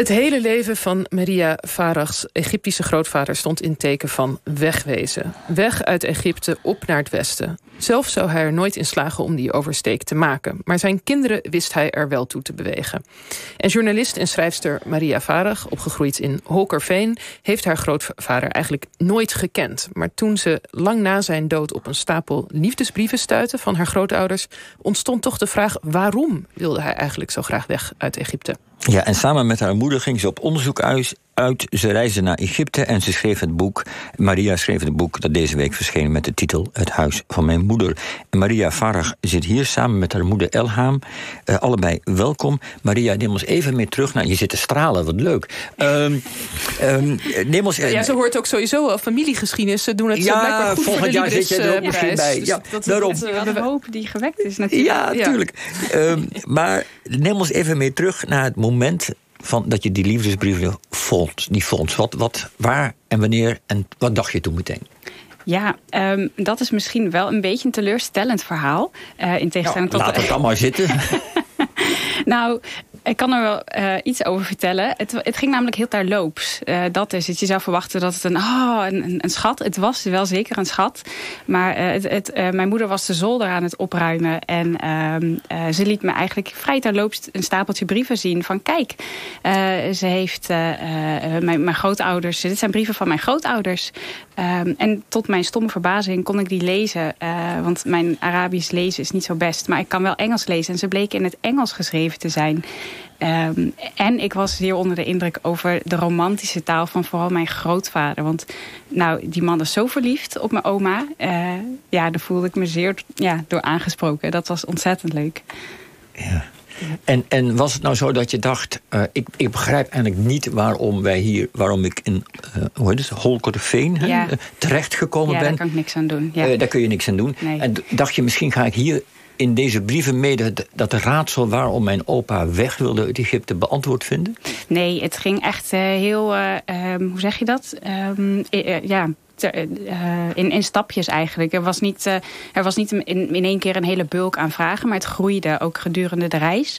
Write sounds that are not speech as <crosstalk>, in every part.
Het hele leven van Maria Farah's Egyptische grootvader stond in teken van wegwezen. Weg uit Egypte op naar het westen. Zelf zou hij er nooit in slagen om die oversteek te maken. Maar zijn kinderen wist hij er wel toe te bewegen. En journalist en schrijfster Maria Farah, opgegroeid in Holkerveen... heeft haar grootvader eigenlijk nooit gekend. Maar toen ze lang na zijn dood op een stapel liefdesbrieven stuitte... van haar grootouders, ontstond toch de vraag... waarom wilde hij eigenlijk zo graag weg uit Egypte? Ja, en samen met haar moeder ging ze op onderzoek uit. Ze reisde naar Egypte en ze schreef het boek. Maria schreef het boek dat deze week verscheen met de titel Het Huis van Mijn Moeder. En Maria Farag zit hier samen met haar moeder Elham. Uh, allebei welkom. Maria, neem ons even mee terug naar. Je zit te stralen, wat leuk. Um, um, neem ons, ja, ze hoort ook sowieso al familiegeschiedenis. Ze doen het ja, zo blijkbaar goed volgend jaar zit je er ook misschien bij. Dus ja, dat, daarom. Is de hoop die gewekt is natuurlijk. Ja, natuurlijk. Ja. Um, maar neem ons even mee terug naar het moment van dat je die liefdesbrieven vond, die vond. Wat, wat, waar en wanneer en wat dacht je toen meteen? Ja, um, dat is misschien wel een beetje een teleurstellend verhaal. Uh, in tegenstelling nou, tot... Laat het maar zitten. <laughs> <laughs> nou, ik kan er wel uh, iets over vertellen. Het, het, ging namelijk heel terloops. Uh, dat is het. Je zou verwachten dat het een, oh, een, schat... Het was wel zeker een schat. Maar uh, het, mijn moeder was de zolder aan het opruimen. En ehm, ze liet me eigenlijk vrij terloops een stapeltje brieven zien. Van kijk, ze heeft mijn, mijn grootouders... Dit zijn brieven van mijn grootouders. Um, en tot mijn stomme verbazing kon ik die lezen. want mijn Arabisch lezen is niet zo best. Maar ik kan wel Engels lezen. En ze bleken in het Engels geschreven te zijn... Um, en ik was zeer onder de indruk over de romantische taal van vooral mijn grootvader. Want nou, die man is zo verliefd op mijn oma. Uh, ja, daar voelde ik me zeer ja, door aangesproken. Dat was ontzettend leuk. Ja. En, en was het nou zo dat je dacht, uh, ik, ik begrijp eigenlijk niet waarom wij hier, waarom ik in uh, hoe heet het, Holkerveen ja. terechtgekomen ja, ben. daar kan ik niks aan doen. Ja. daar kun je niks aan doen. Nee. En dacht je, misschien ga ik hier in deze brieven mede dat raadsel waarom mijn opa weg wilde uit Egypte beantwoord vinden? Nee, het ging echt uh, heel, uh, um, hoe zeg je dat? Um, uh, ja, in, in stapjes eigenlijk. Er was niet, er was niet in, in één keer een hele bulk aan vragen, maar het groeide ook gedurende de reis.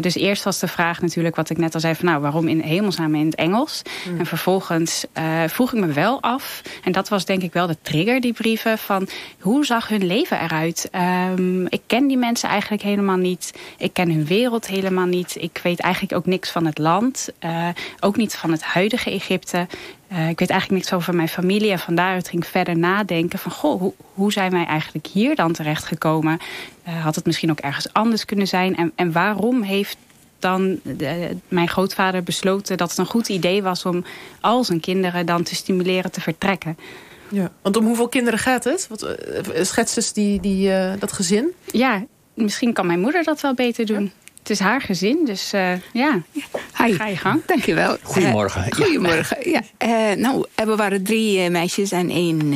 Dus eerst was de vraag natuurlijk, wat ik net al zei, van nou, waarom in hemelsnaam in het Engels? Mm. En vervolgens vroeg ik me wel af, en dat was denk ik wel de trigger, die brieven, van hoe zag hun leven eruit? Um, ik ken die mensen eigenlijk helemaal niet. Ik ken hun wereld helemaal niet. Ik weet eigenlijk ook niks van het land. Uh, ook niet van het huidige Egypte. Uh, ik weet eigenlijk niks over mijn familie. En vandaaruit ging ik verder nadenken van... goh, hoe, hoe zijn wij eigenlijk hier dan terechtgekomen? Uh, had het misschien ook ergens anders kunnen zijn? En, en waarom heeft dan de, mijn grootvader besloten... dat het een goed idee was om al zijn kinderen dan te stimuleren te vertrekken? Ja, want om hoeveel kinderen gaat het? Wat, uh, schets dus die, die, dat gezin? Ja, misschien kan mijn moeder dat wel beter doen. Ja. Het is haar gezin, dus uh, ja, Hi. ga je gang. Dankjewel. <laughs> Goedemorgen. Uh, goedemorgen, ja. ja. Uh, nou, we waren drie meisjes en één,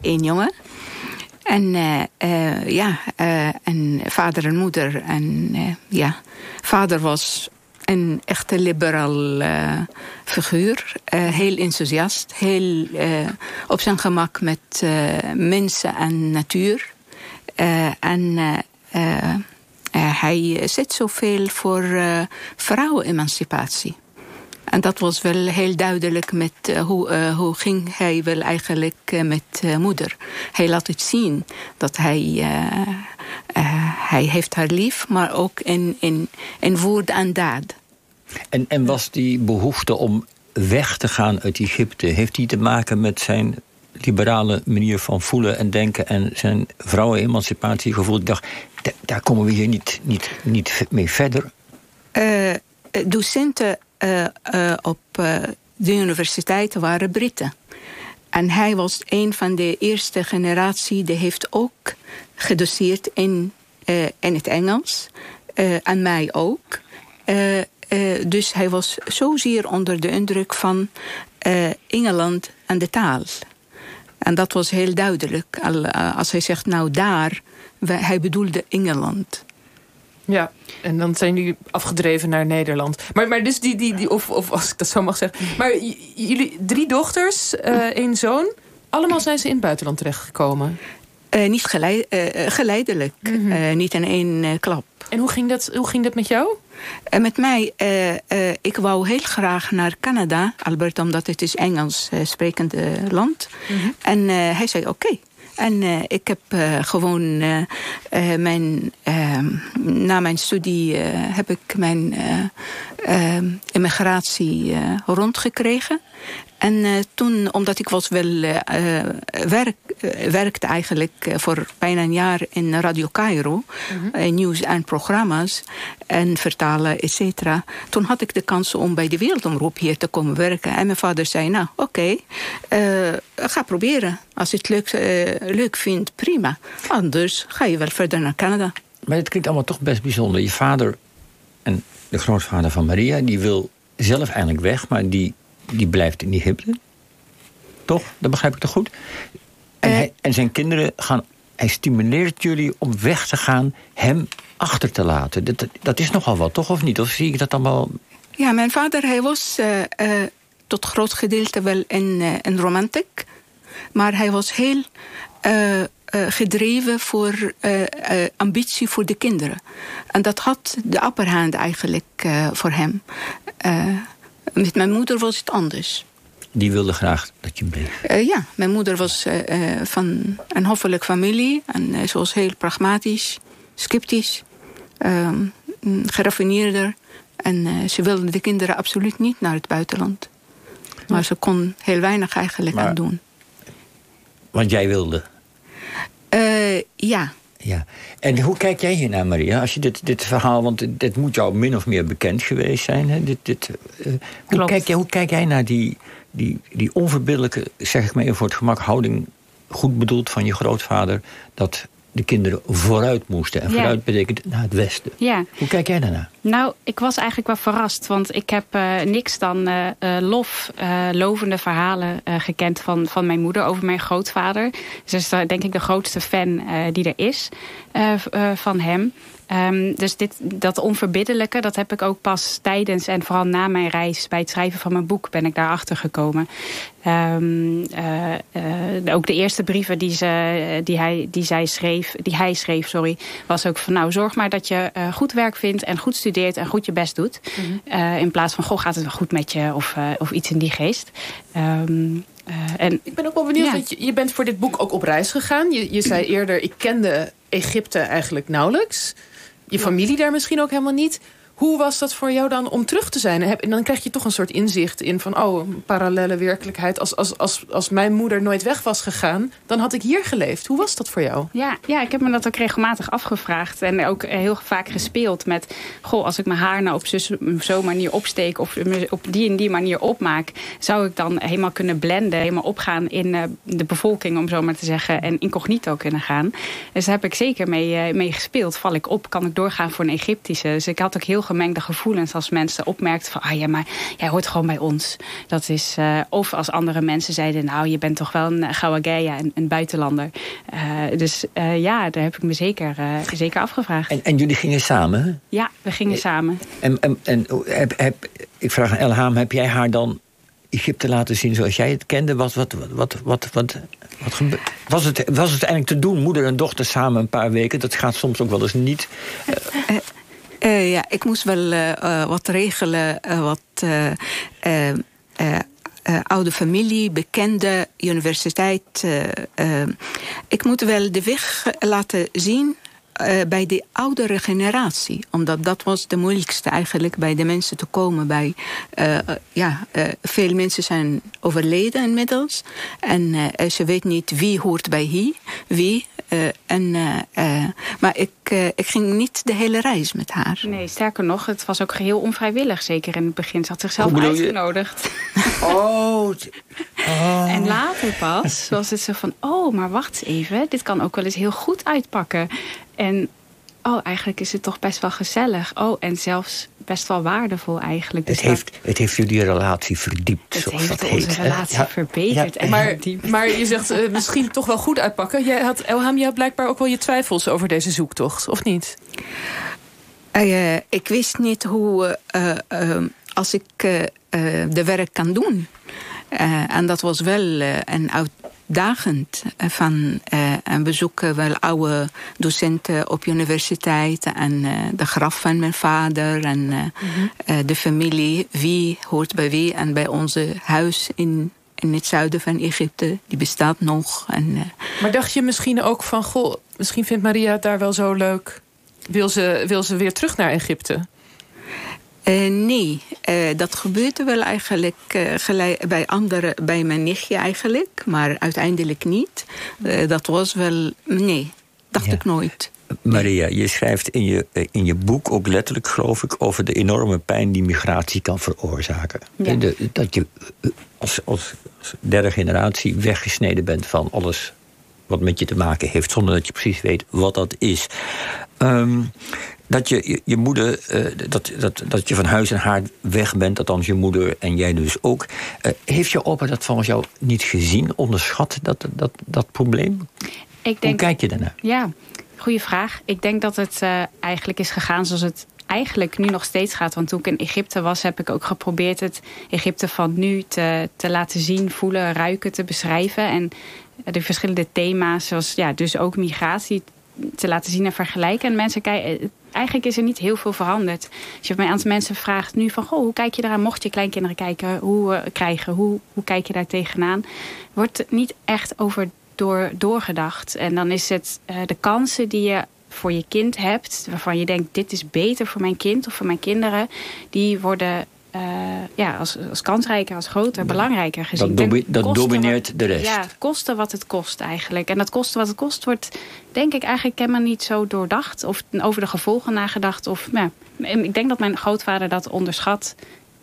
één jongen. En ja, en vader en moeder. En ja, vader was een echte liberaal figuur. heel enthousiast, heel op zijn gemak met mensen en natuur. en uh, hij zit zoveel voor uh, vrouwenemancipatie. En dat was wel heel duidelijk met hoe, hoe ging hij wel eigenlijk met moeder. Hij laat het zien dat hij, hij heeft haar lief, maar ook in, in, in woord en daad. En, en was die behoefte om weg te gaan uit Egypte, heeft die te maken met zijn liberale manier van voelen en denken en zijn vrouwenemancipatiegevoel? Ik dacht, daar komen we hier niet, niet, niet mee verder. Uh, docenten uh, uh, op de universiteiten waren Britten. En hij was een van de eerste generatie die heeft ook gedoseerd in, in het Engels. en mij ook. dus hij was zozeer onder de indruk van Engeland en de taal. En dat was heel duidelijk. Als hij zegt, nou daar, hij bedoelde Engeland. Ja, en dan zijn jullie afgedreven naar Nederland. Maar, maar dus die, die, die of, of als ik dat zo mag zeggen. Maar jullie drie dochters, uh, één zoon. Allemaal zijn ze in het buitenland terechtgekomen? Uh, niet geleid, uh, geleidelijk. Mm -hmm. niet in één klap. En hoe ging dat, hoe ging dat met jou? Uh, met mij, uh, ik wou heel graag naar Canada, Albert, omdat het is Engels sprekende land. Mm -hmm. En hij zei oké. Okay. En uh, ik heb uh, gewoon uh, mijn, ehm, na mijn studie heb ik mijn ehm, immigratie rondgekregen. En toen, omdat ik was wel werk, werkte eigenlijk voor bijna een jaar in Radio Cairo, mm -hmm. nieuws en programma's en vertalen, et cetera. Toen had ik de kans om bij de Wereldomroep hier te komen werken. En mijn vader zei, nou oké, okay, ga proberen. Als je het leuk, leuk vindt, prima. Anders ga je wel verder naar Canada. Maar het klinkt allemaal toch best bijzonder. Je vader en de grootvader van Maria, die wil zelf eigenlijk weg, maar die, die blijft in Egypte. Toch? Dat begrijp ik toch goed? En, hij, en zijn kinderen gaan. Hij stimuleert jullie om weg te gaan, hem achter te laten. Dat, dat is nogal wat, toch? Of niet? Of zie ik dat allemaal. Ja, mijn vader hij was uh, uh, tot groot gedeelte wel een, een romantic. Maar hij was heel gedreven voor ambitie voor de kinderen. En dat had de upper hand eigenlijk voor hem. Met mijn moeder was het anders. Die wilde graag dat je bleef? Uh, ja, mijn moeder was uh, van een hoffelijk familie. En ze was heel pragmatisch, sceptisch, geraffineerder. En ze wilde de kinderen absoluut niet naar het buitenland. Maar ze kon heel weinig eigenlijk maar, aan doen. Want jij wilde? ja. Ja. En hoe kijk jij hier naar, Maria? Als je dit, dit verhaal, want dit moet jou min of meer bekend geweest zijn. Hè? Dit, dit, hoe, kijk jij, hoe kijk jij naar die, die, die onverbiddelijke, zeg ik maar even voor het gemak, houding, goed bedoeld van je grootvader, dat de kinderen vooruit moesten. En vooruit ja. betekent naar het westen. Ja. Hoe kijk jij daarnaar? Nou, ik was eigenlijk wel verrast. Want ik heb uh, niks dan uh, uh, lof, lovende verhalen gekend van, van mijn moeder over mijn grootvader. Dus dat is denk ik de grootste fan die er is van hem. Um, dus dit, dat onverbiddelijke, dat heb ik ook pas tijdens en vooral na mijn reis bij het schrijven van mijn boek ben ik daarachter gekomen. Um, uh, uh, ook de eerste brieven die, ze, die, hij, die, zij schreef, die hij schreef, sorry, was ook van nou zorg maar dat je uh, goed werk vindt en goed studeert en goed je best doet. Mm -hmm. in plaats van goh gaat het wel goed met je of, of iets in die geest. Um, uh, en, ik ben ook wel benieuwd, ja. want je, je, bent voor dit boek ook op reis gegaan. Je, je zei eerder, ik kende Egypte eigenlijk nauwelijks. Je familie daar misschien ook helemaal niet. Hoe was dat voor jou dan om terug te zijn? En dan krijg je toch een soort inzicht in van... oh, een parallele werkelijkheid. Als, als, als, als mijn moeder nooit weg was gegaan... dan had ik hier geleefd. Hoe was dat voor jou? Ja, ja ik heb me dat ook regelmatig afgevraagd. En ook heel vaak gespeeld met... goh, als ik mijn haar nou op zo'n manier opsteek... of op die en die manier opmaak... zou ik dan helemaal kunnen blenden... helemaal opgaan in uh, de bevolking, om zo maar te zeggen... en incognito kunnen gaan. Dus daar heb ik zeker mee, uh, mee gespeeld. Val ik op, kan ik doorgaan voor een Egyptische. Dus ik had ook heel gemengde gevoelens als mensen opmerkten van... ah ja, maar jij hoort gewoon bij ons. Dat is, uh, of als andere mensen zeiden... nou, je bent toch wel een Gawagaya, een, een buitenlander. Uh, dus uh, ja, daar heb ik me zeker, zeker afgevraagd. En, en, jullie gingen samen? Ja, we gingen samen. En, en, en heb, heb, ik vraag aan Elham, heb jij haar dan Egypte laten zien zoals jij het kende? Wat, wat, wat, wat, wat, wat, wat was, het, was het eigenlijk te doen, moeder en dochter samen een paar weken? Dat gaat soms ook wel eens niet. Uh, ja, ik moest wel uh, wat regelen, wat oude familie, bekende universiteit. ik moet wel de weg laten zien uh, bij de oudere generatie. Omdat dat was de moeilijkste eigenlijk bij de mensen te komen. Bij, uh, ja, uh, veel mensen zijn overleden inmiddels. En ze weet niet wie hoort bij wie. wie en, maar ik, ik ging niet de hele reis met haar. Nee, sterker nog, het was ook geheel onvrijwillig. Zeker in het begin. Ze had zichzelf uitgenodigd. <laughs> Oh, oh. En later pas was het zo van... oh, maar wacht even, dit kan ook wel eens heel goed uitpakken. En oh, eigenlijk is het toch best wel gezellig. Oh, en zelfs best wel waardevol eigenlijk. Dus het, heeft, het heeft jullie relatie verdiept. Het zoals heeft dat onze heet. relatie ja, verbeterd. Ja, en maar, maar je zegt uh, misschien toch wel goed uitpakken. Jij had, Elham, je had blijkbaar ook wel je twijfels over deze zoektocht, of niet? Uh, ik wist niet hoe, uh, als ik de werk kan doen. en dat was wel een uitdagend. Van, en bezoeken wel oude docenten op universiteit. En de graf van mijn vader. En mhm. de familie. Wie hoort bij wie. En bij onze huis in in het zuiden van Egypte. Die bestaat nog. En, maar dacht je misschien ook van... Goh, misschien vindt Maria het daar wel zo leuk. Wil ze, wil ze weer terug naar Egypte? Uh, nee, uh, dat gebeurde wel eigenlijk uh, bij anderen, bij mijn nichtje eigenlijk, maar uiteindelijk niet. dat was wel, nee, dacht ik nooit. Maria, je schrijft in je, in je boek ook letterlijk, geloof ik, over de enorme pijn die migratie kan veroorzaken. Ja. dat je als, als, derde generatie weggesneden bent van alles wat met je te maken heeft, zonder dat je precies weet wat dat is. Um, dat je je, moeder, uh, dat, dat, dat je van huis en haar weg bent, althans je moeder en jij dus ook. Uh, heeft je opa dat volgens jou niet gezien, onderschat, dat, dat, dat probleem? Ik denk, Hoe kijk je daarnaar? Ja, goede vraag. Ik denk dat het uh, eigenlijk is gegaan zoals het eigenlijk nu nog steeds gaat. Want toen ik in Egypte was, heb ik ook geprobeerd het Egypte van nu te, te laten zien, voelen, ruiken, te beschrijven. En de verschillende thema's, zoals ja, dus ook migratie, te laten zien en vergelijken. En mensen kijken, eigenlijk is er niet heel veel veranderd. Als je mij aan mensen vraagt nu van, goh, hoe kijk je eraan? Mocht je kleinkinderen kijken, hoe uh, krijgen, hoe, hoe kijk je daar tegenaan? Wordt niet echt over door, doorgedacht. En dan is het uh, de kansen die je voor je kind hebt, waarvan je denkt, dit is beter voor mijn kind of voor mijn kinderen, die worden uh, ja, als, als kansrijker, als groter, belangrijker gezien. Dat, dat domineert de rest. Ja, kosten wat het kost eigenlijk. En dat kosten wat het kost wordt, denk ik, eigenlijk helemaal niet zo doordacht. Of over de gevolgen nagedacht. Of, ja, ik denk dat mijn grootvader dat onderschat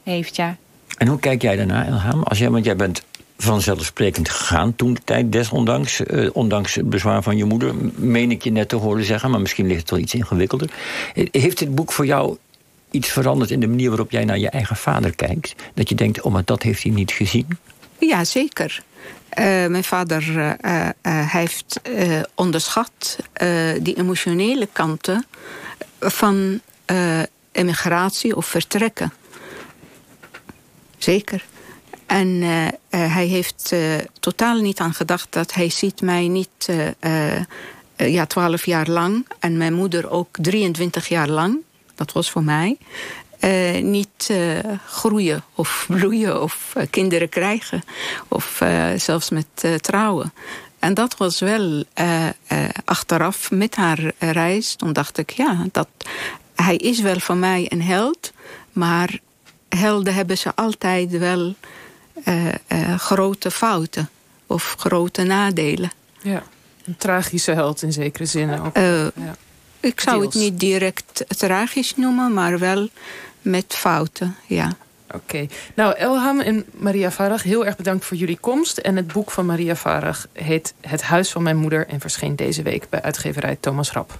heeft, ja. En hoe kijk jij daarna, Elham? Als jij, want jij bent vanzelfsprekend gegaan toen de tijd, desondanks. Uh, ondanks het bezwaar van je moeder, meen ik je net te horen zeggen... maar misschien ligt het wel iets ingewikkelder. Heeft dit boek voor jou iets veranderd in de manier waarop jij naar je eigen vader kijkt? Dat je denkt, oh, dat heeft hij niet gezien? Ja, zeker. Uh, mijn vader uh, heeft onderschat die emotionele kanten van emigratie of vertrekken. Zeker. En hij heeft totaal niet aan gedacht dat hij ziet mij niet ja, 12 jaar lang en mijn moeder ook 23 jaar lang dat was voor mij, uh, niet uh, groeien of <laughs> bloeien of uh, kinderen krijgen. Of zelfs met trouwen. En dat was wel achteraf met haar reis. Toen dacht ik, ja, dat, hij is wel voor mij een held. Maar helden hebben ze altijd wel grote fouten. Of grote nadelen. Ja, een tragische held in zekere zin ook. Ja. Ik zou het niet direct tragisch noemen, maar wel met fouten, ja. Oké. Nou, Elham en Maria Farag, heel erg bedankt voor jullie komst. En het boek van Maria Farag heet Het Huis van Mijn Moeder... en verscheen deze week bij uitgeverij Thomas Rap.